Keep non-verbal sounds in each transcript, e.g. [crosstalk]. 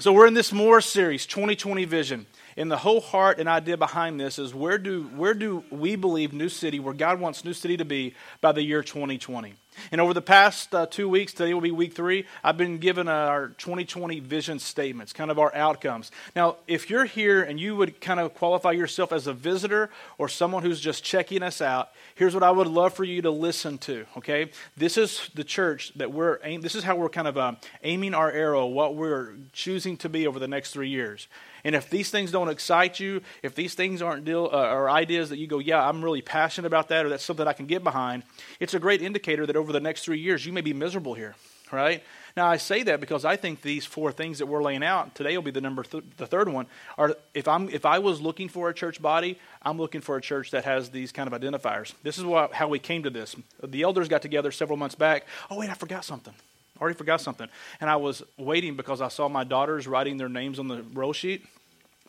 So we're in this More series, 2020 Vision. And the whole heart and idea behind this is where do, where do we believe New City, where God wants New City to be by the year 2020? And over the past uh, two weeks, today will be week three, I've been given our 2020 vision statements, kind of our outcomes. Now, if you're here and you would kind of qualify yourself as a visitor or someone who's just checking us out, here's what I would love for you to listen to, okay? This is the church that we're, this is how we're kind of uh, aiming our arrow, what we're choosing to be over the next three years. And if these things don't excite you, if these things aren't deal, uh, or ideas that you go, yeah, I'm really passionate about that, or that's something I can get behind, it's a great indicator that over the next three years you may be miserable here, right? Now I say that because I think these four things that we're laying out today will be the number, th- the third one. Are if I'm if I was looking for a church body, I'm looking for a church that has these kind of identifiers. This is what, how we came to this. The elders got together several months back. Oh wait, I forgot something. I already forgot something. And I was waiting because I saw my daughters writing their names on the roll sheet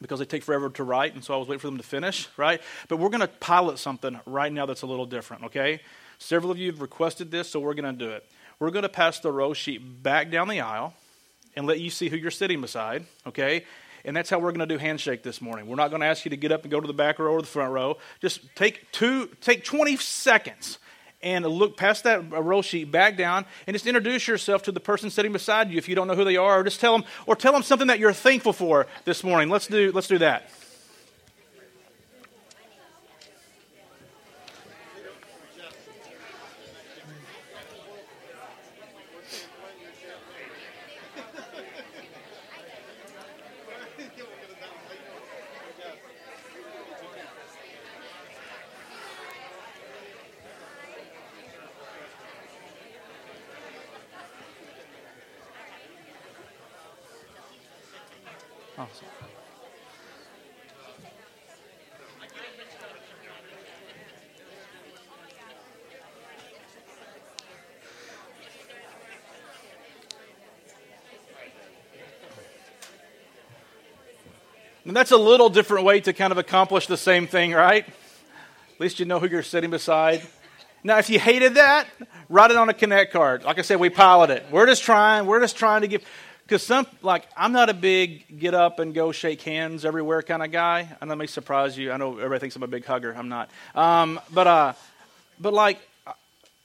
because they take forever to write, and so I was waiting for them to finish, right? But we're going to pilot something right now that's a little different, okay? Several of you have requested this, so we're going to do it. We're going to pass the row sheet back down the aisle and let you see who you're sitting beside, okay? And that's how we're going to do handshake this morning. We're not going to ask you to get up and go to the back row or the front row. Just take two, take 20 seconds and look past that roll sheet back down and just introduce yourself to the person sitting beside you if you don't know who they are. Or just tell them or tell them something that you're thankful for this morning. Let's do let's do that that's a little different way to kind of accomplish the same thing, right? At least you know who you're sitting beside. Now, if you hated that, write it on a Connect card. Like I said, we pilot it. We're just trying. We're just trying to give. Because some, like, I'm not a big get up and go shake hands everywhere kind of guy. I know may surprise you. I know everybody thinks I'm a big hugger. I'm not. Um, but, uh, but like,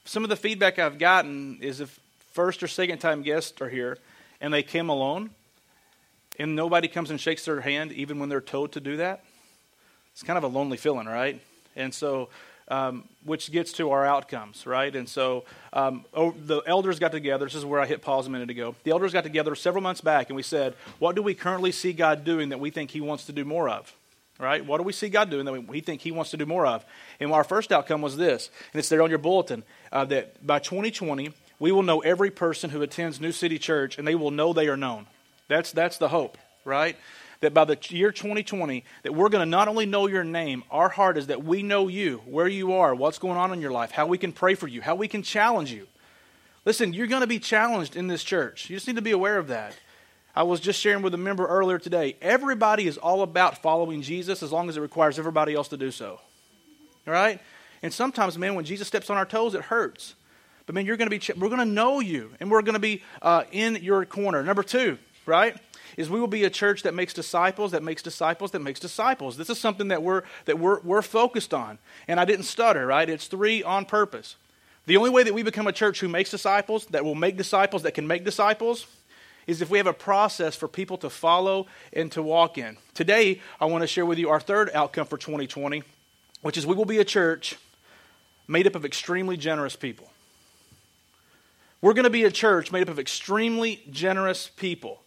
some of the feedback I've gotten is if first or second time guests are here and they came alone, and nobody comes and shakes their hand even when they're told to do that, it's kind of a lonely feeling, right? And so um, which gets to our outcomes, right? And so um, oh, the elders got together. This is where I hit pause a minute ago. The elders got together several months back, and we said, What do we currently see God doing that we think He wants to do more of? Right? What do we see God doing that we think He wants to do more of? And our first outcome was this, and it's there on your bulletin uh, that by 2020, we will know every person who attends New City Church, and they will know they are known. That's, that's the hope, right? that by the year 2020 that we're going to not only know your name our heart is that we know you where you are what's going on in your life how we can pray for you how we can challenge you. Listen you're going to be challenged in this church. You just need to be aware of that. I was just sharing with a member earlier today everybody is all about following jesus as long as it requires everybody else to do so all right? And sometimes man when jesus steps on our toes it hurts. But man you're going to be we're going to know you and we're going to be uh, in your corner. Number two right is we will be a church that makes disciples, that makes disciples, that makes disciples. This is something that we're, that we're, we're focused on. And I didn't stutter, right? It's three on purpose. The only way that we become a church who makes disciples, that will make disciples, that can make disciples, is if we have a process for people to follow and to walk in. Today, I want to share with you our third outcome for 2020, which is we will be a church made up of extremely generous people. We're going to be a church made up of extremely generous people.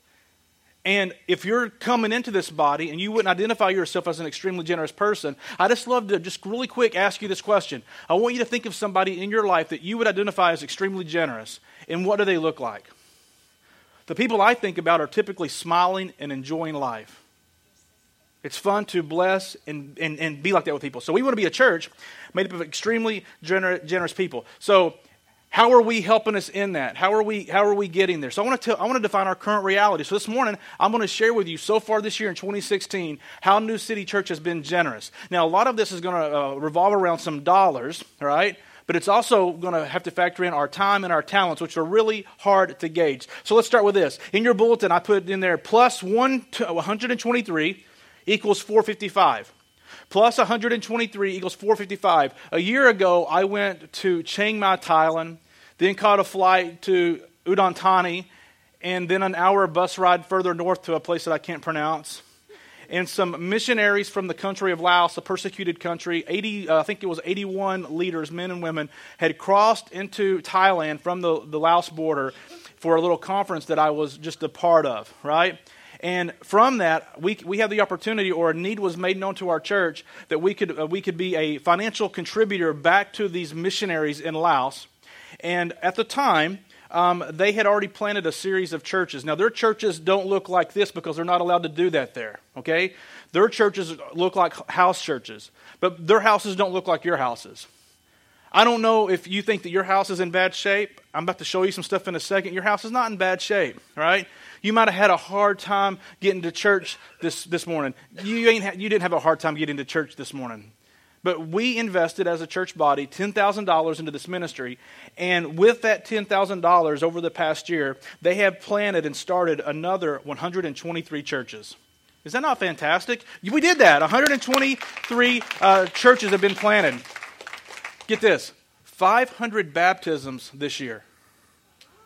And if you're coming into this body and you wouldn't identify yourself as an extremely generous person, I just love to just really quick ask you this question. I want you to think of somebody in your life that you would identify as extremely generous. And what do they look like? The people I think about are typically smiling and enjoying life. It's fun to bless and, and, and be like that with people. So we want to be a church made up of extremely gener- generous people. So how are we helping us in that? How are we, how are we getting there? So I want, to tell, I want to define our current reality. So this morning, I'm going to share with you so far this year in 2016 how New City Church has been generous. Now, a lot of this is going to uh, revolve around some dollars, right? but it's also going to have to factor in our time and our talents, which are really hard to gauge. So let's start with this. In your bulletin, I put in there plus 1 123 equals 455. Plus 123 equals 455. A year ago, I went to Chiang Mai, Thailand, then caught a flight to Udon Thani, and then an hour bus ride further north to a place that I can't pronounce and some missionaries from the country of Laos, a persecuted country. 80, uh, I think it was 81 leaders, men and women, had crossed into Thailand from the, the Laos border for a little conference that I was just a part of, right? And from that, we, we have the opportunity, or a need was made known to our church, that we could, uh, we could be a financial contributor back to these missionaries in Laos. And at the time, um, they had already planted a series of churches. Now, their churches don't look like this because they're not allowed to do that there, okay? Their churches look like house churches, but their houses don't look like your houses. I don't know if you think that your house is in bad shape. I'm about to show you some stuff in a second. Your house is not in bad shape, right? You might have had a hard time getting to church this, this morning. You, ain't ha- you didn't have a hard time getting to church this morning. But we invested as a church body $10,000 into this ministry. And with that $10,000 over the past year, they have planted and started another 123 churches. Is that not fantastic? We did that. 123 uh, churches have been planted. Get this 500 baptisms this year.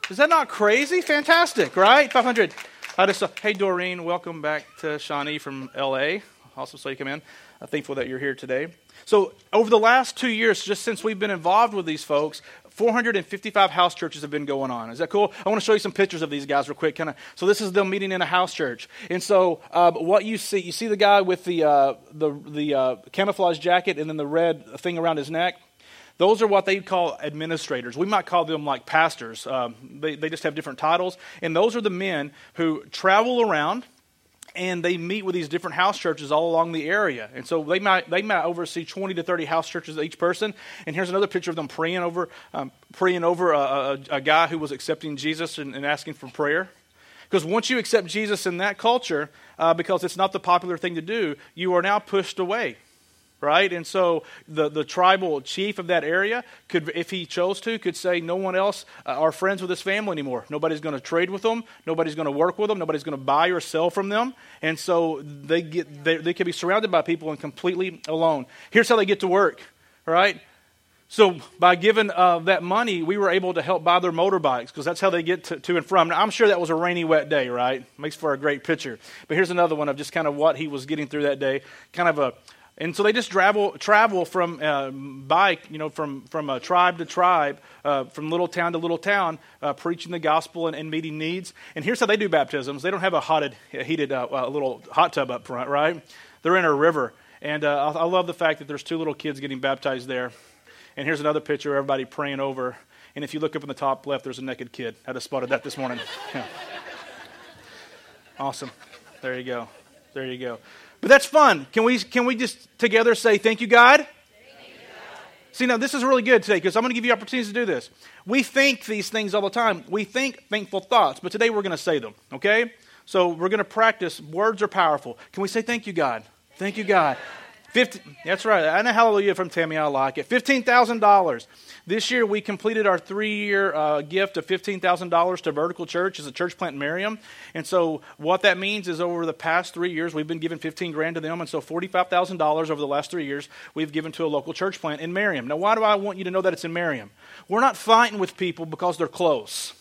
Is that not crazy? Fantastic, right? 500. I just saw, hey, Doreen, welcome back to Shawnee from LA. Also, saw you come in. I'm thankful that you're here today. So, over the last two years, just since we've been involved with these folks, 455 house churches have been going on. Is that cool? I want to show you some pictures of these guys real quick. Kind of. So this is them meeting in a house church. And so uh, what you see, you see the guy with the uh, the the uh, camouflage jacket and then the red thing around his neck. Those are what they call administrators. We might call them like pastors. Um, they, they just have different titles. And those are the men who travel around and they meet with these different house churches all along the area. And so they might they might oversee 20 to 30 house churches each person. And here's another picture of them praying over um, praying over a, a, a, guy who was accepting Jesus and, and asking for prayer. Because once you accept Jesus in that culture, uh, because it's not the popular thing to do, you are now pushed away right? And so the, the tribal chief of that area could, if he chose to, could say, no one else uh, are friends with this family anymore. Nobody's going to trade with them. Nobody's going to work with them. Nobody's going to buy or sell from them. And so they get they, they can be surrounded by people and completely alone. Here's how they get to work, right? So by giving uh, that money, we were able to help buy their motorbikes because that's how they get to, to, and from. Now, I'm sure that was a rainy, wet day, right? Makes for a great picture. But here's another one of just kind of what he was getting through that day. Kind of a and so they just travel, travel from uh, bike, you know, from, from a tribe to tribe, uh, from little town to little town, uh, preaching the gospel and, and, meeting needs. And here's how they do baptisms. They don't have a hotted, heated uh, little hot tub up front, right? They're in a river. And uh, I, I love the fact that there's two little kids getting baptized there. And here's another picture of everybody praying over. And if you look up in the top left, there's a naked kid. I just spotted that this morning. [laughs] Yeah. Awesome. There you go. There you go. But that's fun. Can we, can we just together say, Thank you, God? See, now this is really good today because I'm going to give you opportunities to do this. We think these things all the time. We think thankful thoughts, but today we're going to say them, okay? So we're going to practice. Words are powerful. Can we say thank you, God? Thank you, God. 50, that's right. I know hallelujah from Tammy. I like it. $15,000. This year we completed our three year uh, gift of $15,000 to Vertical Church as a church plant in Merriam. And so what that means is over the past three years we've been giving 15 grand to them. And so $45,000 over the last three years we've given to a local church plant in Merriam. Now, why do I want you to know that it's in Merriam? We're not fighting with people because they're close.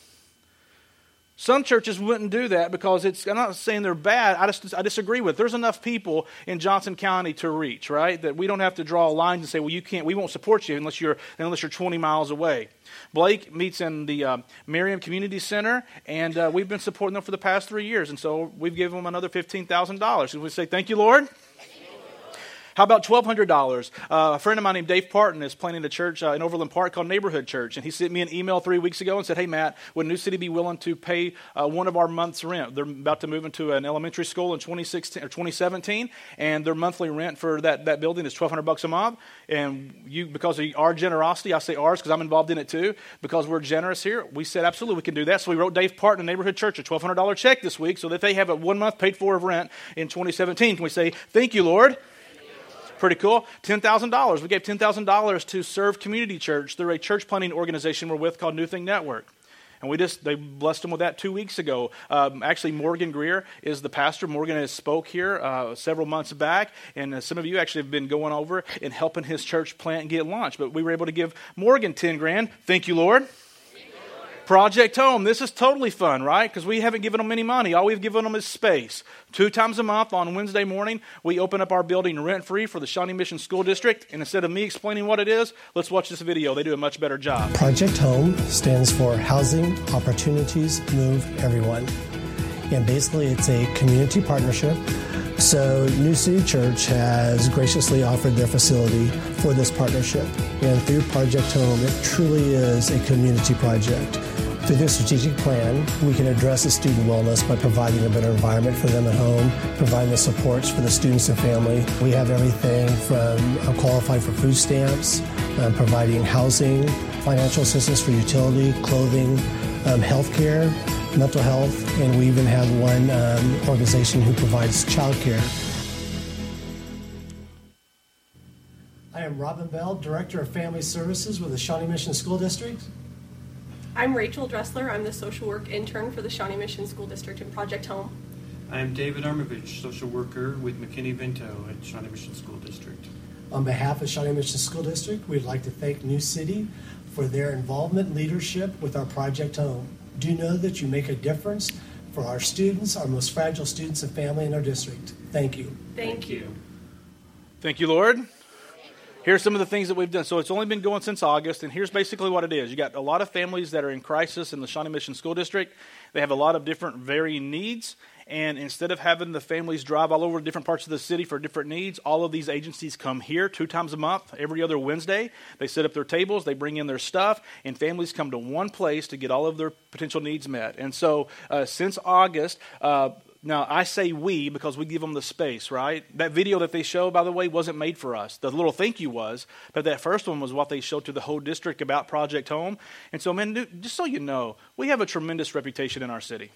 Some churches wouldn't do that because it's, I'm not saying they're bad, I, just, I disagree with. There's enough people in Johnson County to reach, right? That we don't have to draw lines and say, well, you can't, we won't support you unless you're, unless you're 20 miles away. Blake meets in the uh, Merriam Community Center, and uh, we've been supporting them for the past three years. And so we've given them another $15,000. And we say, thank you, Lord. How about $1,200? Uh, a friend of mine named Dave Parton is planning a church uh, in Overland Park called Neighborhood Church. And he sent me an email three weeks ago and said, Hey, Matt, would New City be willing to pay uh, one of our month's rent? They're about to move into an elementary school in 2016 or 2017, and their monthly rent for that, that building is 1200 bucks a month. And you, because of our generosity, I say ours because I'm involved in it too, because we're generous here, we said, Absolutely, we can do that. So we wrote Dave Parton, a Neighborhood Church, a $1,200 check this week so that they have a one month paid for of rent in 2017. Can we say, Thank you, Lord? Pretty cool. $10,000. We gave $10,000 to Serve Community Church. They're a church planting organization we're with called New Thing Network. And we just they blessed them with that two weeks ago. Um, actually, Morgan Greer is the pastor. Morgan has spoke here uh, several months back, and uh, some of you actually have been going over and helping his church plant and get launched. But we were able to give Morgan ten grand. Thank you, Lord. Project Home. This is totally fun, right? Because we haven't given them any money. All we've given them is space. Two times a month on Wednesday morning, we open up our building rent free for the Shawnee Mission School District. And instead of me explaining what it is, let's watch this video. They do a much better job. Project Home stands for Housing Opportunities Move Everyone. And basically, it's a community partnership so, New City Church has graciously offered their facility for this partnership. And through Project Home, it truly is a community project. Through this strategic plan, we can address the student wellness by providing a better environment for them at home, providing the supports for the students and family. We have everything from uh, qualified for food stamps, um, providing housing, financial assistance for utility, clothing, um, health care, mental health, and we even have one um, organization who provides childcare. I am Robin Bell, Director of Family Services with the Shawnee Mission School District. I'm Rachel Dressler. I'm the social work intern for the Shawnee Mission School District and Project Home. I'm David Armovich, social worker with McKinney Vento at Shawnee Mission School District. On behalf of Shawnee Mission School District, we'd like to thank New City for their involvement and leadership with our Project Home. Do know that you make a difference for our students, our most fragile students and family in our district. Thank you. Thank you. Thank you, Lord. Here's some of the things that we've done. So it's only been going since August, and here's basically what it is. You got a lot of families that are in crisis in the Shawnee Mission School District. They have a lot of different varying needs, and instead of having the families drive all over different parts of the city for different needs, all of these agencies come here two times a month, every other Wednesday. They set up their tables, they bring in their stuff, and families come to one place to get all of their potential needs met. And so uh, since August, uh, now, I say we because we give them the space, right? That video that they show, by the way, wasn't made for us. The little thank you was, but that first one was what they showed to the whole district about Project Home. And so, man, just so you know, we have a tremendous reputation in our city.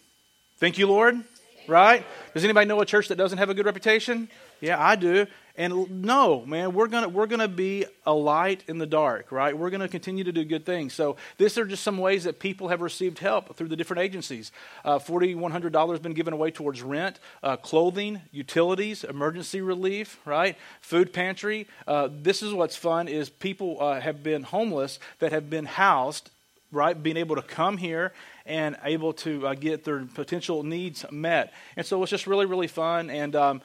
Thank you, Lord right? Does anybody know a church that doesn't have a good reputation? Yeah, I do. And no, man, we're gonna we're gonna be a light in the dark, right? We're gonna continue to do good things. So these are just some ways that people have received help through the different agencies. Uh, Forty one hundred dollars been given away towards rent, uh, clothing, utilities, emergency relief, right? Food pantry. Uh, this is what's fun is people uh, have been homeless that have been housed, right? Being able to come here and able to uh, get their potential needs met. And so it's just really, really fun. And um,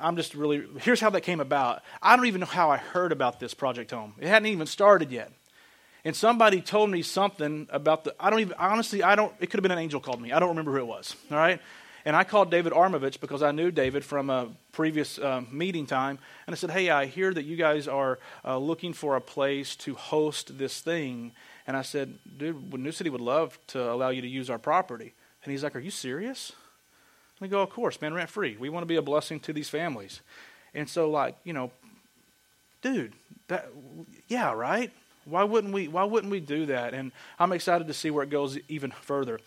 I'm just really, here's how that came about. I don't even know how I heard about this Project Home, it hadn't even started yet. And somebody told me something about the, I don't even, honestly, I don't, it could have been an angel called me. I don't remember who it was, all right? And I called David Armovich because I knew David from a previous uh, meeting time. And I said, Hey, I hear that you guys are uh, looking for a place to host this thing. And I said, dude, New City would love to allow you to use our property. And he's like, are you serious? And I go, of course, man, rent free. We want to be a blessing to these families. And so, like, you know, dude, that, yeah, right? Why wouldn't we? Why wouldn't we do that? And I'm excited to see where it goes even further.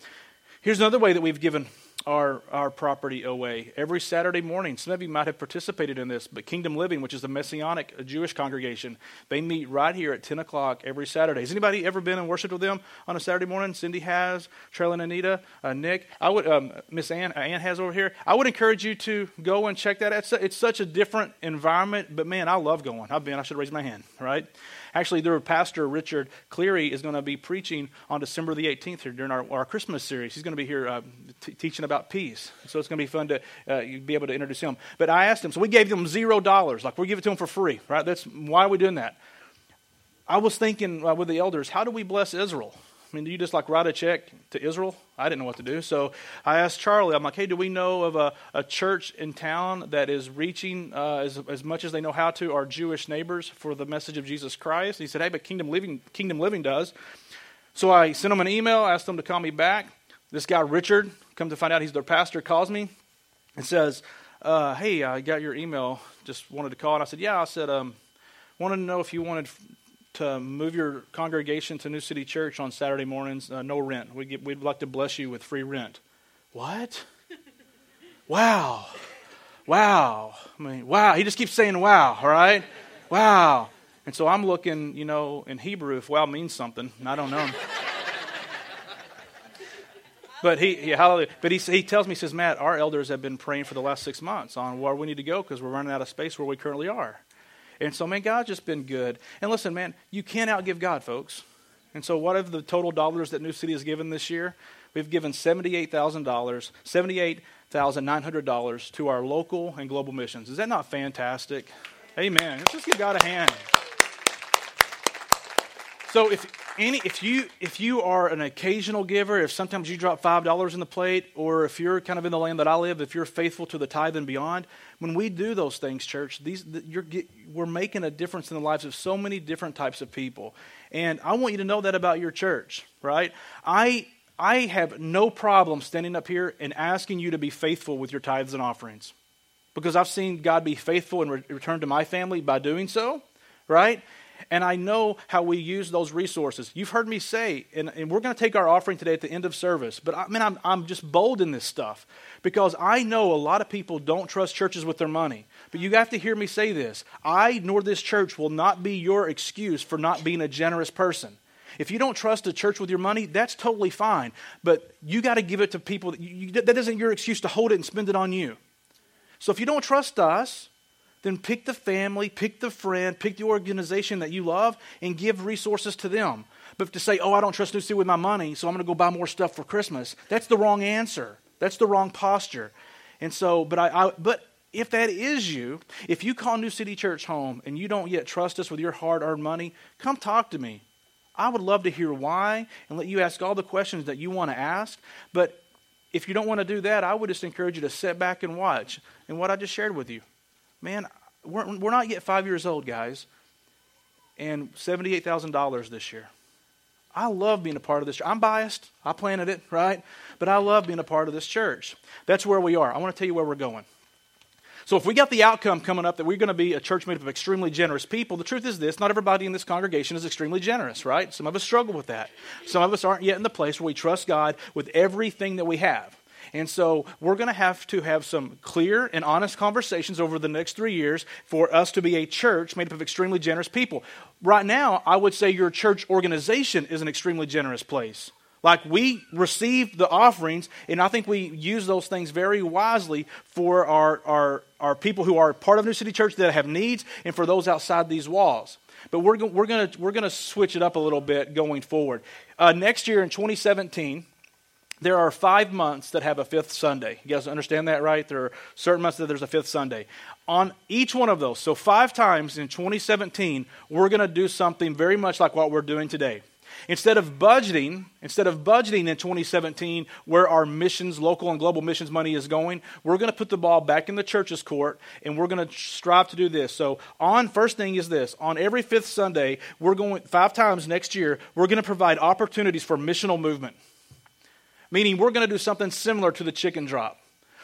Here's another way that we've given our, our property away. Every Saturday morning, some of you might have participated in this, but Kingdom Living, which is the Messianic Jewish congregation, they meet right here at 10 o'clock every Saturday. Has anybody ever been and worshiped with them on a Saturday morning? Cindy has, Trail and Anita, uh, Nick. I would, um, Miss Ann, uh, Ann has over here. I would encourage you to go and check that out. It's, it's such a different environment, but man, I love going. I've been, I should raise my hand, right? Actually, their pastor, Richard Cleary, is going to be preaching on December the 18th here during our, our Christmas series. He's going to be here uh, t- teaching about peace. So it's going to be fun to uh, be able to introduce him. But I asked him, so we gave them zero dollars. Like, we give it to them for free, right? That's why are we doing that? I was thinking uh, with the elders, how do we bless Israel? I mean, do you just like write a check to Israel? I didn't know what to do. So I asked Charlie, I'm like, hey, do we know of a, a church in town that is reaching uh, as, as much as they know how to our Jewish neighbors for the message of Jesus Christ? he said, hey, but Kingdom Living, Kingdom Living does. So I sent him an email, asked him to call me back. This guy, Richard, come to find out he's their pastor, calls me and says, uh, hey, I got your email. Just wanted to call. And I said, yeah. I said, um, wanted to know if you wanted to move your congregation to New City Church on Saturday mornings, uh, no rent. We we'd like to bless you with free rent. What? [laughs] wow. wow. I mean, wow. He just keeps saying wow, all right? Wow. And so I'm looking, you know, in Hebrew if wow means something. I don't know. [laughs] but he, yeah, hallelujah. But he, he tells me, he says, Matt, our elders have been praying for the last six months on where we need to go because we're running out of space where we currently are. And so, man, God's just been good. And listen, man, you can't outgive God, folks. And so, what are the total dollars that New City has given this year? We've given $78,000, $78,900 to our local and global missions. Is that not fantastic? Amen. Let's just give God a hand. So if any, if you if you are an occasional giver, if sometimes you drop five dollars in the plate, or if you're kind of in the land that I live, if you're faithful to the tithe and beyond, when we do those things, church, these you're we're making a difference in the lives of so many different types of people, and I want you to know that about your church, right? I I have no problem standing up here and asking you to be faithful with your tithes and offerings, because I've seen God be faithful and re- return to my family by doing so, right? And I know how we use those resources. You've heard me say, and, and we're going to take our offering today at the end of service, but I mean, I'm, I'm just bold in this stuff because I know a lot of people don't trust churches with their money. But you have to hear me say this I nor this church will not be your excuse for not being a generous person. If you don't trust a church with your money, that's totally fine. But you got to give it to people. That, you, that isn't your excuse to hold it and spend it on you. So if you don't trust us, then pick the family, pick the friend, pick the organization that you love, and give resources to them. But to say, oh, I don't trust New City with my money, so I'm going to go buy more stuff for Christmas, that's the wrong answer. That's the wrong posture. And so, but I, I but if that is you, if you call New City Church home and you don't yet trust us with your hard earned money, come talk to me. I would love to hear why and let you ask all the questions that you want to ask. But if you don't want to do that, I would just encourage you to sit back and watch. And what I just shared with you man, we're, we're not yet five years old, guys, and $78,000 this year. I love being a part of this. I'm biased. I planted it, right? But I love being a part of this church. That's where we are. I want to tell you where we're going. So, if we got the outcome coming up that we're going to be a church made up of extremely generous people, the truth is this not everybody in this congregation is extremely generous, right? Some of us struggle with that. Some of us aren't yet in the place where we trust God with everything that we have. And so we're going to have to have some clear and honest conversations over the next three years for us to be a church made up of extremely generous people. Right now, I would say your church organization is an extremely generous place. Like we receive the offerings, and I think we use those things very wisely for our, our, our people who are part of New City Church that have needs and for those outside these walls. But we're, we're going we're gonna switch it up a little bit going forward. Uh, next year in 2017, there are five months that have a fifth Sunday. You guys understand that, right? There are certain months that there's a fifth Sunday. On each one of those, so five times in 2017, we're going to do something very much like what we're doing today. Instead of budgeting, instead of budgeting in 2017 where our missions, local and global missions money is going, we're going to put the ball back in the church's court and we're going to strive to do this. So, on first thing is this: on every fifth Sunday, we're going five times next year. We're going to provide opportunities for missional movement meaning we're going to do something similar to the chicken drop.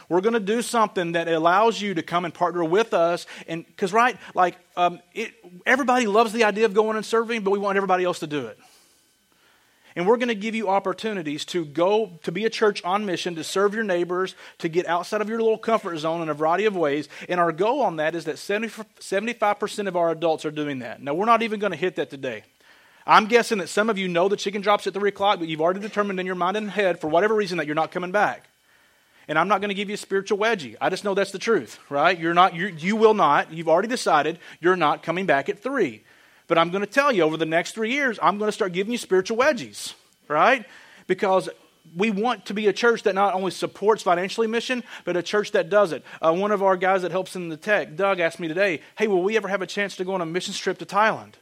We're going to do something that allows you to come and partner with us. And because, right, like um, it, everybody loves the idea of going and serving, but we want everybody else to do it. And we're going to give you opportunities to go to be a church on mission, to serve your neighbors, to get outside of your little comfort zone in a variety of ways. And our goal on that is that 70, 75% of our adults are doing that. Now, we're not even going to hit that today. I'm guessing that some of you know the chicken drops at 3 o'clock, but you've already determined in your mind and head, for whatever reason, that you're not coming back. And I'm not going to give you a spiritual wedgie. I just know that's the truth, right? You're not, you you will not, you've already decided you're not coming back at 3. But I'm going to tell you over the next three years, I'm going to start giving you spiritual wedgies, right? Because we want to be a church that not only supports financially mission, but a church that does it. Uh, one of our guys that helps in the tech, Doug, asked me today, hey, will we ever have a chance to go on a mission trip to Thailand?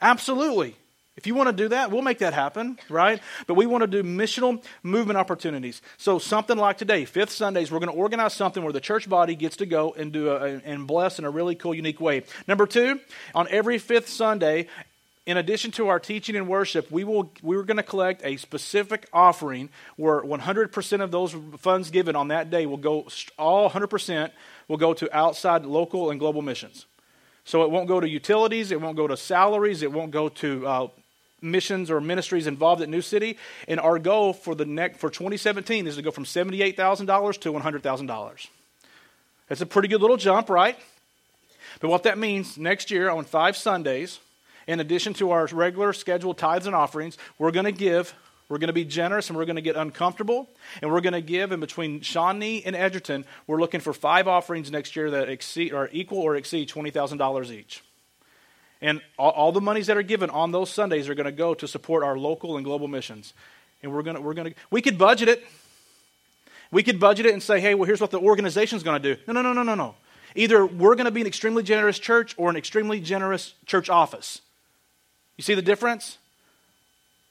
Absolutely. If you want to do that, we'll make that happen, right? But we want to do missional movement opportunities. So something like today, fifth Sundays, we're going to organize something where the church body gets to go and do a, and bless in a really cool, unique way. Number two, on every fifth Sunday, in addition to our teaching and worship, we will we're going to collect a specific offering where 100% of those funds given on that day will go all 100% will go to outside local and global missions. So it won't go to utilities, it won't go to salaries, it won't go to uh, missions or ministries involved at New City. And our goal for the next for 2017 is to go from $78,000 to $100,000. That's a pretty good little jump, right? But what that means next year on five Sundays, in addition to our regular scheduled tithes and offerings, we're going to give, we're going to be generous, and we're going to get uncomfortable, and we're going to give And between Shawnee and Edgerton. We're looking for five offerings next year that exceed or equal or exceed twenty thousand dollars each. And all, all, the monies that are given on those Sundays are going to go to support our local and global missions. And we're going to, we're going to, we could budget it. We could budget it and say, hey, well, here's what the organization's going to do. No, no, no, no, no, no. Either we're going to be an extremely generous church or an extremely generous church office. You see the difference?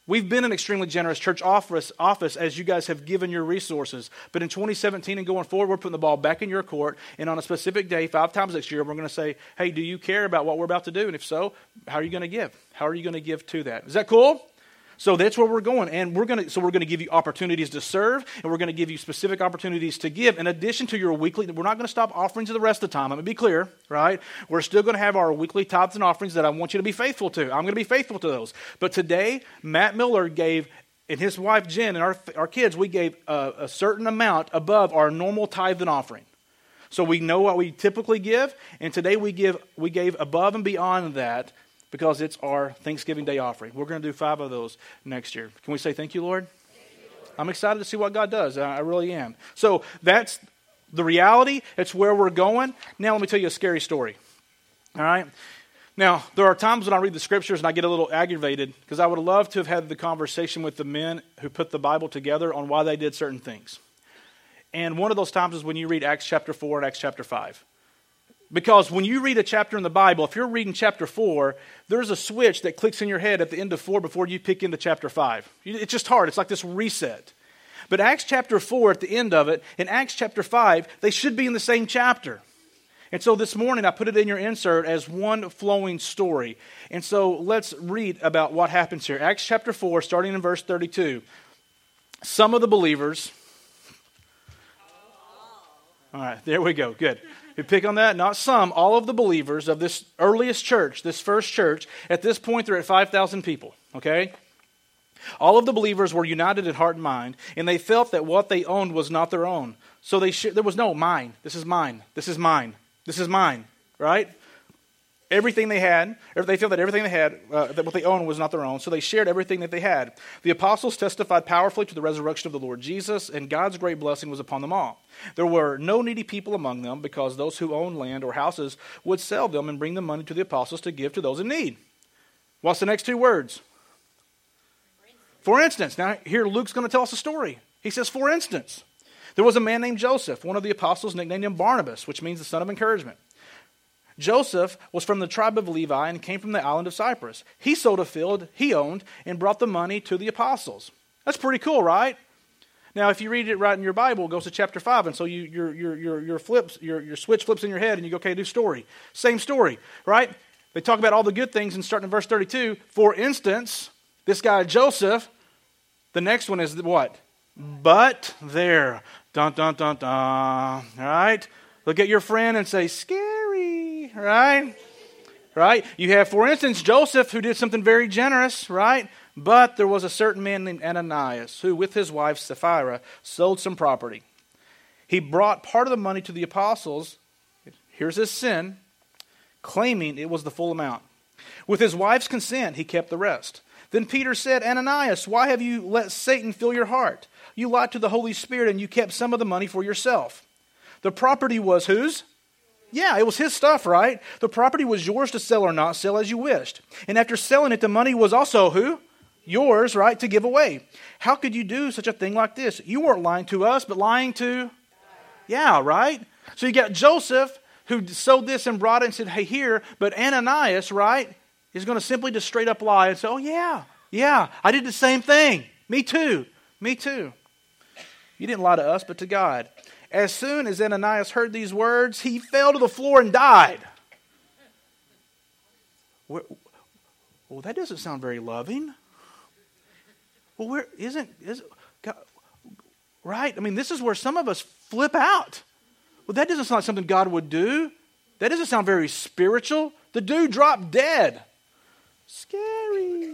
We've been an extremely generous church office, office as you guys have given your resources. But in 2017 and going forward, we're putting the ball back in your court. And on a specific day, five times next year, we're going to say, hey, do you care about what we're about to do? And if so, how are you going to give? How are you going to give to that? Is that cool? So that's where we're going. And we're going to, so we're going to give you opportunities to serve, and we're going to give you specific opportunities to give. In addition to your weekly, we're not going to stop offerings the rest of the time. Let me be clear, right? We're still going to have our weekly tithes and offerings that I want you to be faithful to. I'm going to be faithful to those. But today, Matt Miller gave and his wife Jen and our, our kids, we gave a, a certain amount above our normal tithe and offering. So we know what we typically give, and today we give we gave above and beyond that because it's our Thanksgiving Day offering. We're going to do five of those next year. Can we say thank you, Lord? I'm excited to see what God does. I really am. So that's the reality. It's where we're going. Now, let me tell you a scary story. All right? Now, there are times when I read the scriptures and I get a little aggravated because I would love to have had the conversation with the men who put the Bible together on why they did certain things. And one of those times is when you read Acts chapter 4 and Acts chapter 5. Because when you read a chapter in the Bible, if you're reading chapter 4, there's a switch that clicks in your head at the end of 4 before you pick into chapter 5. It's just hard. It's like this reset. But Acts chapter 4, at the end of it, and Acts chapter 5, they should be in the same chapter. And so this morning I put it in your insert as one flowing story. And so let's read about what happens here. Acts chapter 4, starting in verse 32. Some of the believers. All right, there we go. Good. You pick on that? Not some, all of the believers of this earliest church, this first church, at this point they're at 5,000 people, okay? All of the believers were united in heart and mind, and they felt that what they owned was not their own. So they sh- there was no mine. This is mine. This is mine. This is mine, right? Everything they had. They felt that everything they had, uh, that what they owned was not their own, so they shared everything that they had. The apostles testified powerfully to the resurrection of the Lord Jesus, and God's great blessing was upon them all. There were no needy people among them, because those who owned land or houses would sell them and bring the money to the apostles to give to those in need. What's the next two words? For instance. Now, here Luke's going to tell us a story. He says, For instance, there was a man named Joseph, one of the apostles, nicknamed him Barnabas, which means the son of encouragement. Joseph was from the tribe of Levi and came from the island of Cyprus. He sold a field he owned and brought the money to the apostles. That's pretty cool, right? Now, if you read it right in your Bible, it goes to chapter 5, and so you, your, your, your, your, flips, your, your switch flips in your head, and you go, okay, new story. Same story, right? They talk about all the good things, and starting in verse 32, for instance, this guy Joseph, the next one is what? But there. Dun, dun, dun, dun. All right? Look at your friend and say, scary right? Right? You have, for instance, Joseph, who did something very generous, right? But there was a certain man named Ananias who, with his wife Sapphira, sold some property. He brought part of the money to the apostles. Here's his sin, claiming it was the full amount. With his wife's consent, he kept the rest. Then Peter said, Ananias, why have you let Satan fill your heart? You lied to the Holy Spirit and you kept some of the money for yourself. The property was whose? Yeah, it was his stuff, right? The property was yours to sell or not sell as you wished. And after selling it, the money was also who? Yours, right, to give away. How could you do such a thing like this? You weren't lying to us, but lying to. Yeah, right? So you got Joseph who sold this and brought it and said, hey, here. But Ananias, right, is going to simply just straight up lie and say, oh, yeah, yeah, I did the same thing. Me too. Me too. You didn't lie to us, but to God. As soon as Ananias heard these words, he fell to the floor and died. Well, that doesn't sound very loving. Well, where isn't is God, right? I mean, this is where some of us flip out. Well, that doesn't sound like something God would do. That doesn't sound very spiritual. The dude dropped dead. Scary.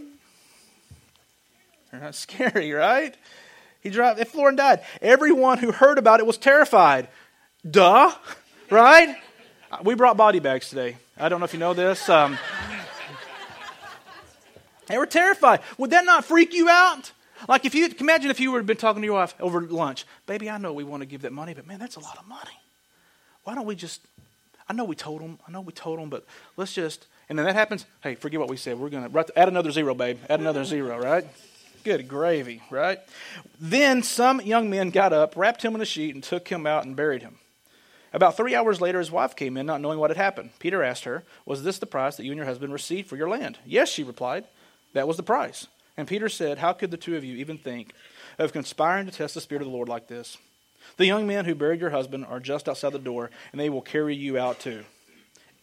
They're Not scary, right? He dropped the floor and died. Everyone who heard about it was terrified. Duh. right? We brought body bags today. I don't know if you know this. Um, they were terrified. Would that not freak you out? Like if you imagine if you had been talking to your wife over lunch, baby, I know we want to give that money, but man, that's a lot of money. Why don't we just? I know we told them. I know we told them, but let's just. And then that happens. Hey, forget what we said. We're gonna add another zero, babe. Add another zero, right? Good gravy, right? Then some young men got up, wrapped him in a sheet, and took him out and buried him. About three hours later, his wife came in, not knowing what had happened. Peter asked her, Was this the price that you and your husband received for your land? Yes, she replied. That was the price. And Peter said, How could the two of you even think of conspiring to test the Spirit of the Lord like this? The young men who buried your husband are just outside the door, and they will carry you out too.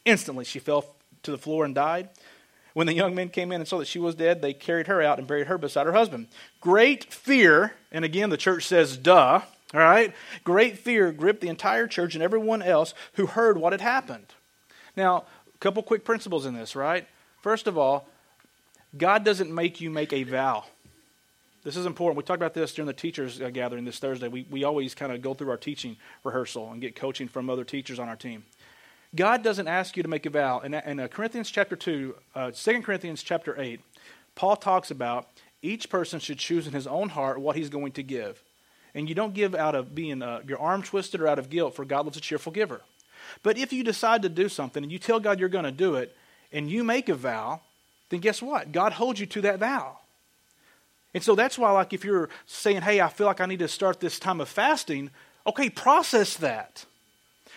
Instantly, she fell to the floor and died. When the young men came in and saw that she was dead, they carried her out and buried her beside her husband. Great fear, and again the church says, duh, all right? Great fear gripped the entire church and everyone else who heard what had happened. Now, a couple quick principles in this, right? First of all, God doesn't make you make a vow. This is important. We talked about this during the teachers uh, gathering this Thursday. We, we always kind of go through our teaching rehearsal and get coaching from other teachers on our team. God doesn't ask you to make a vow. In, in uh, Corinthians chapter 2, uh, 2 Corinthians chapter 8, Paul talks about each person should choose in his own heart what he's going to give. And you don't give out of being uh, your arm twisted or out of guilt, for God loves a cheerful giver. But if you decide to do something and you tell God you're going to do it, and you make a vow, then guess what? God holds you to that vow. And so that's why, like, if you're saying, hey, I feel like I need to start this time of fasting, okay, process that.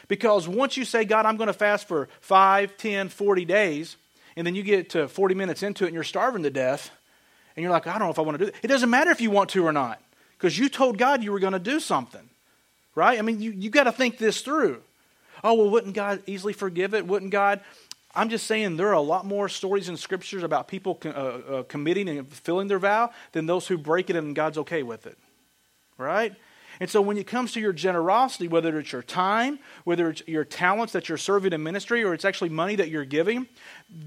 Because once you say, God, I'm going to fast for 5, 10, 40 days, and then you get to 40 minutes into it and you're starving to death, and you're like, I don't know if I want to do it. It doesn't matter if you want to or not, because you told God you were going to do something, right? I mean, you, you got to think this through. Oh, well, wouldn't God easily forgive it? Wouldn't God I'm just saying there are a lot more stories in scriptures about people uh, uh, committing and fulfilling their vow than those who break it and God's okay with it. Right? And so when it comes to your generosity, whether it's your time, whether it's your talents that you're serving in ministry, or it's actually money that you're giving,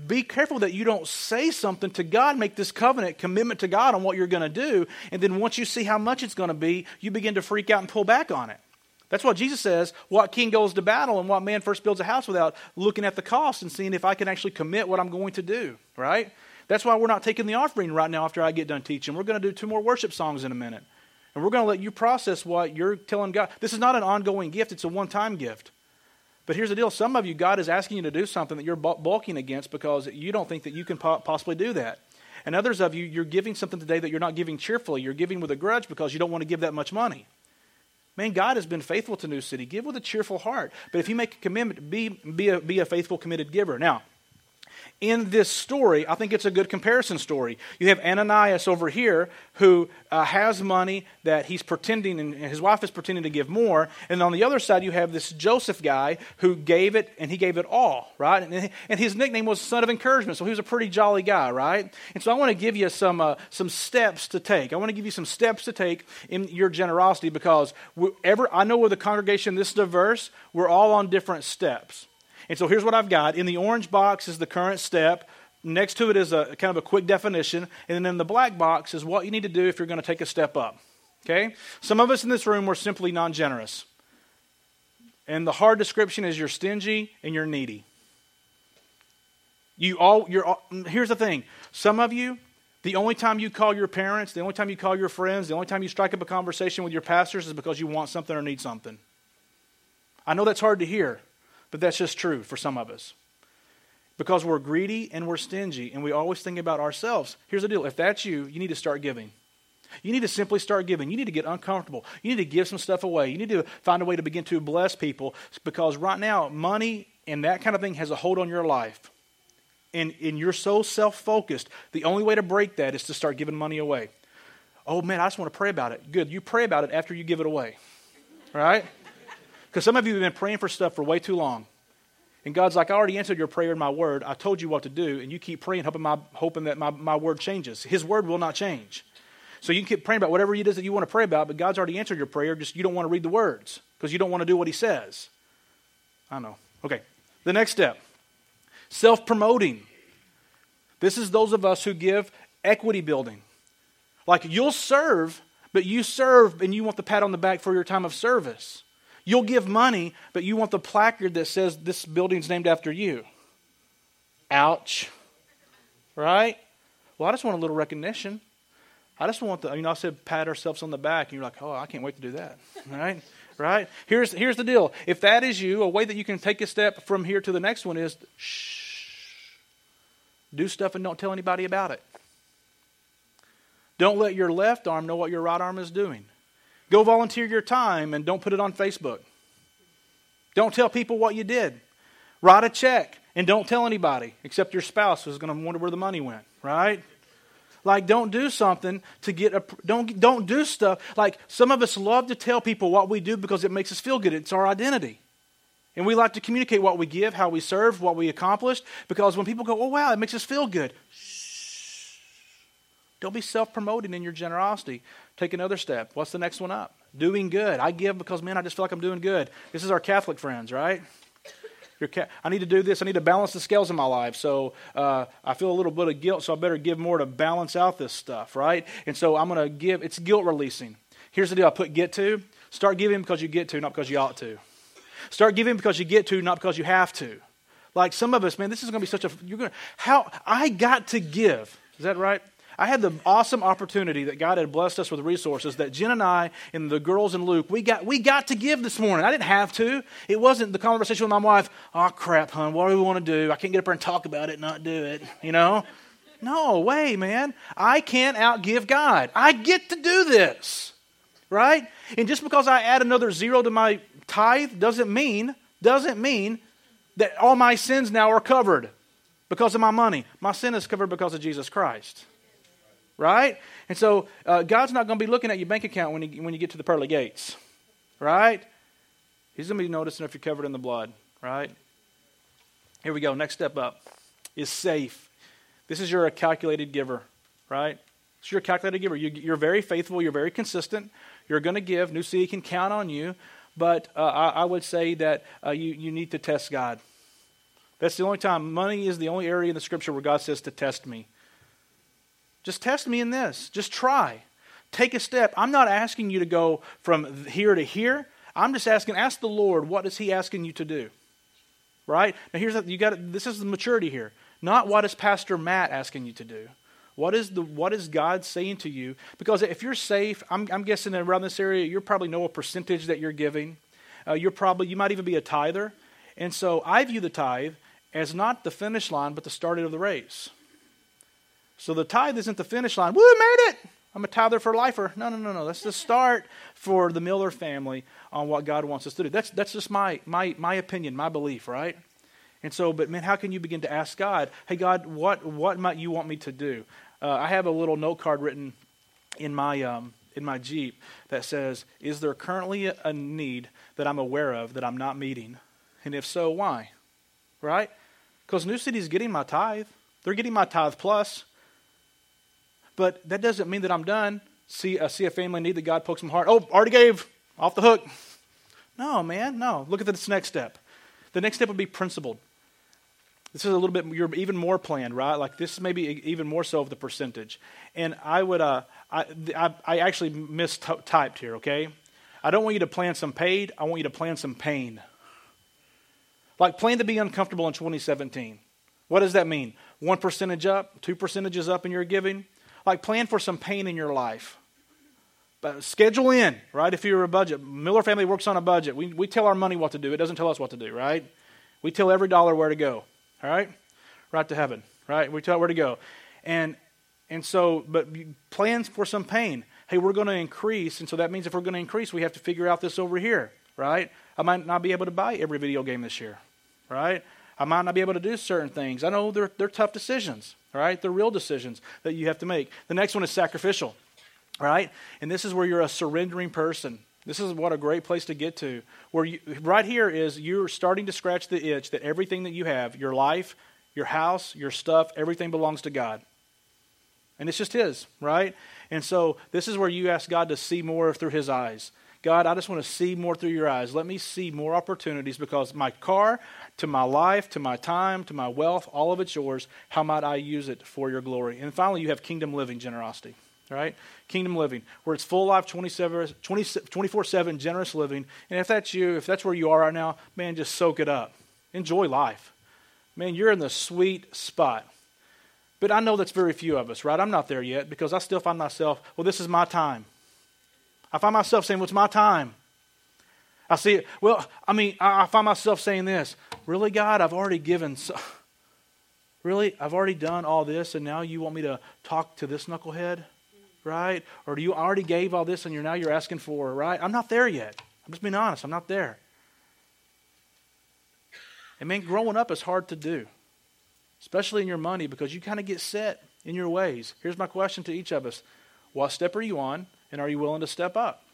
be careful that you don't say something to God, make this covenant commitment to God on what you're going to do, and then once you see how much it's going to be, you begin to freak out and pull back on it. That's what Jesus says. What king goes to battle and what man first builds a house without looking at the cost and seeing if I can actually commit what I'm going to do, right? That's why we're not taking the offering right now after I get done teaching. We're going to do two more worship songs in a minute. And we're going to let you process what you're telling God. This is not an ongoing gift, it's a one time gift. But here's the deal some of you, God is asking you to do something that you're balking against because you don't think that you can possibly do that. And others of you, you're giving something today that you're not giving cheerfully. You're giving with a grudge because you don't want to give that much money. Man, God has been faithful to New City. Give with a cheerful heart. But if you make a commitment, be, be, a, be a faithful, committed giver. Now, in this story, I think it's a good comparison story. You have Ananias over here who uh, has money that he's pretending, and his wife is pretending to give more. And on the other side, you have this Joseph guy who gave it, and he gave it all, right? And, and his nickname was Son of Encouragement, so he was a pretty jolly guy, right? And so I want to give you some, uh, some steps to take. I want to give you some steps to take in your generosity because ever, I know with a congregation this diverse, we're all on different steps. And so here's what I've got. In the orange box is the current step. Next to it is a kind of a quick definition. And then in the black box is what you need to do if you're going to take a step up. Okay? Some of us in this room were simply non generous. And the hard description is you're stingy and you're needy. You all, you're here's the thing. Some of you, the only time you call your parents, the only time you call your friends, the only time you strike up a conversation with your pastors is because you want something or need something. I know that's hard to hear. But that's just true for some of us. Because we're greedy and we're stingy and we always think about ourselves. Here's the deal if that's you, you need to start giving. You need to simply start giving. You need to get uncomfortable. You need to give some stuff away. You need to find a way to begin to bless people because right now, money and that kind of thing has a hold on your life. And, and you're so self focused. The only way to break that is to start giving money away. Oh man, I just want to pray about it. Good. You pray about it after you give it away. Right? Because some of you have been praying for stuff for way too long. And God's like, I already answered your prayer in my word. I told you what to do. And you keep praying, hoping, my, hoping that my, my word changes. His word will not change. So you can keep praying about whatever it is that you want to pray about, but God's already answered your prayer. Just you don't want to read the words because you don't want to do what He says. I know. Okay. The next step self promoting. This is those of us who give equity building. Like you'll serve, but you serve and you want the pat on the back for your time of service. You'll give money, but you want the placard that says this building's named after you. Ouch. Right? Well, I just want a little recognition. I just want the, you know, I said pat ourselves on the back, and you're like, oh, I can't wait to do that. [laughs] Right? Right? Here's, here's the deal. If that is you, a way that you can take a step from here to the next one is shh. Do stuff and don't tell anybody about it. Don't let your left arm know what your right arm is doing. Go volunteer your time and don't put it on Facebook. Don't tell people what you did. Write a check and don't tell anybody except your spouse who's going to wonder where the money went, right? Like don't do something to get a don't don't do stuff like some of us love to tell people what we do because it makes us feel good. It's our identity. And we like to communicate what we give, how we serve, what we accomplished because when people go, "Oh wow, it makes us feel good." Shh. Don't be self-promoting in your generosity. Take another step. What's the next one up? Doing good. I give because man, I just feel like I'm doing good. This is our Catholic friends, right? I need to do this. I need to balance the scales in my life. So uh, I feel a little bit of guilt, so I better give more to balance out this stuff, right? And so I'm going to give. It's guilt releasing. Here's the deal I put get to. Start giving because you get to, not because you ought to. Start giving because you get to, not because you have to. Like some of us, man, this is going to be such a. You're going to. How. I got to give. Is that right? I had the awesome opportunity that God had blessed us with resources that Jen and I and the girls and Luke, we got, we got to give this morning. I didn't have to. It wasn't the conversation with my wife, oh, crap, hon, what do we want to do? I can't get up there and talk about it and not do it, you know? No way, man. I can't outgive God. I get to do this, right? And just because I add another zero to my tithe doesn't mean, doesn't mean that all my sins now are covered because of my money. My sin is covered because of Jesus Christ right? And so uh, God's not going to be looking at your bank account when you, when you get to the pearly gates, right? He's going to be noticing if you're covered in the blood, right? Here we go. Next step up is safe. This is your calculated giver, right? This is your calculated giver. You, are very faithful. You're very consistent. You're going to give. New City can count on you. But uh, I, I, would say that uh, you, you need to test God. That's the only time. Money is the only area in the scripture where God says to test me. Just test me in this. Just try. Take a step. I'm not asking you to go from here to here. I'm just asking, ask the Lord, what is He asking you to do? Right? Now here's you got this is the maturity here. Not what is Pastor Matt asking you to do. What is the what is God saying to you? Because if you're safe, I'm, I'm guessing around this area, you probably know a percentage that you're giving. Uh, you're probably you might even be a tither, and so I view the tithe as not the finish line, but the start of the race. So the tithe isn't the finish line. Woo, made it! I'm a tither for lifer. No, no, no, no. That's the start for the Miller family on what God wants us to do. That's, that's just my, my, my opinion, my belief, right? And so, but man, how can you begin to ask God, hey, God, what, what might you want me to do? Uh, I have a little note card written in my, um, in my Jeep that says, Is there currently a need that I'm aware of that I'm not meeting? And if so, why? Right? Because New City's getting my tithe. They're getting my tithe plus. But that doesn't mean that I'm done. See, uh, see a family need that God pokes my heart. Oh, already gave. Off the hook. No, man, no. Look at this next step. The next step would be principled. This is a little bit, you're even more planned, right? Like this is maybe even more so of the percentage. And I would, uh, I, I, I actually mistyped here, okay? I don't want you to plan some paid, I want you to plan some pain. Like plan to be uncomfortable in 2017. What does that mean? One percentage up, two percentages up in your giving, like plan for some pain in your life. But schedule in, right? If you're a budget, Miller family works on a budget. We, we tell our money what to do. It doesn't tell us what to do, right? We tell every dollar where to go, all right? Right to heaven, right? We tell where to go. And and so, but plans for some pain. Hey, we're going to increase, and so that means if we're going to increase, we have to figure out this over here, right? I might not be able to buy every video game this year, right? I might not be able to do certain things. I know they're, they're tough decisions, right? They're real decisions that you have to make. The next one is sacrificial, right? And this is where you're a surrendering person. This is what a great place to get to. Where you, right here is you're starting to scratch the itch that everything that you have, your life, your house, your stuff, everything belongs to God. And it's just His, right? And so this is where you ask God to see more through His eyes. God, I just want to see more through your eyes. Let me see more opportunities because my car, to my life, to my time, to my wealth, all of it's yours. How might I use it for your glory? And finally, you have kingdom living generosity, right? Kingdom living, where it's full life 24 7 generous living. And if that's you, if that's where you are right now, man, just soak it up. Enjoy life. Man, you're in the sweet spot. But I know that's very few of us, right? I'm not there yet because I still find myself, well, this is my time. I find myself saying, well, my time. I see it. Well, I mean, I, find myself saying this Really, God, I've already given. So, [laughs] really? I've already done all this, and now you want me to talk to this knucklehead? Right? Or do you already gave all this and you're now you're asking for, right? I'm not there yet. I'm just being honest. I'm not there. And man, growing up is hard to do, especially in your money, because you kind of get set in your ways. Here's my question to each of us What step are you on, and are you willing to step up?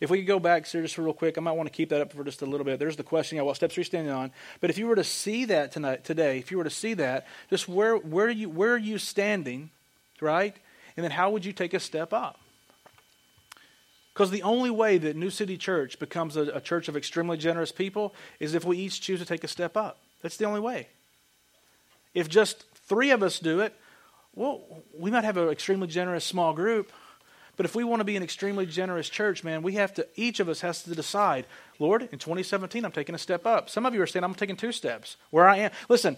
If we could go back sir, just real quick, I might want to keep that up for just a little bit. There's the question, yeah, what steps are you standing on? But if you were to see that tonight, today, if you were to see that, just where, where, are you, where are you standing, right? And then how would you take a step up? Because the only way that New City Church becomes a, a, church of extremely generous people is if we each choose to take a step up. That's the only way. If just three of us do it, well, we might have an extremely generous small group, but if we want to be an extremely generous church, man, we have to, each of us has to decide, Lord, in 2017, I'm taking a step up. Some of you are saying, I'm taking two steps. Where I am. Listen,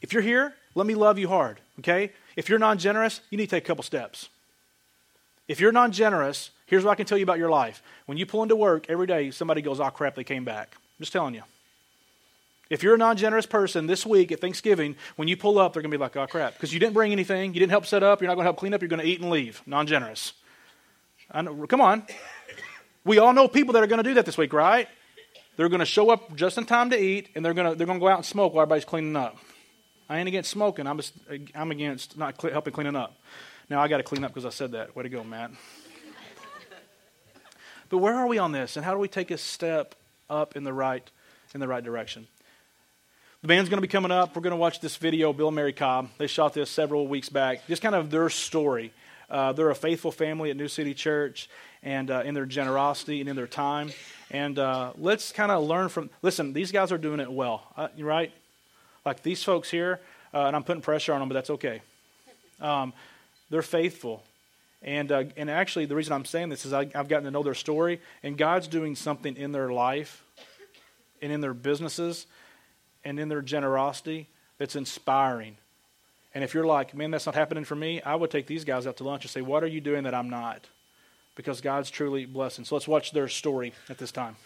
if you're here, let me love you hard, okay? If you're non generous, you need to take a couple steps. If you're non generous, here's what I can tell you about your life. When you pull into work every day, somebody goes, oh crap, they came back. I'm just telling you. If you're a non generous person this week at Thanksgiving, when you pull up, they're going to be like, oh crap, because you didn't bring anything, you didn't help set up, you're not going to help clean up, you're going to eat and leave. Non generous. Know, come on. We all know people that are going to do that this week, right? They're going to show up just in time to eat, and they're going to they're going to go out and smoke while everybody's cleaning up. I ain't against smoking. I'm just, I'm against not cl- helping cleaning up. Now I got to clean up because I said that. Way to go, Matt. but where are we on this, and how do we take a step up in the right in the right direction? The band's going to be coming up. We're going to watch this video, Bill and Mary Cobb. They shot this several weeks back. Just kind of their story. Uh, they're a faithful family at New City Church, and uh, in their generosity and in their time. And uh, let's kind of learn from. Listen, these guys are doing it well, uh, right? Like these folks here, uh, and I'm putting pressure on them, but that's okay. Um, they're faithful. And, uh, and actually, the reason I'm saying this is I, I've gotten to know their story, and God's doing something in their life and in their businesses and in their generosity that's inspiring. And if you're like, man, that's not happening for me, I would take these guys out to lunch and say, what are you doing that I'm not? Because God's truly blessing. So let's watch their story at this time.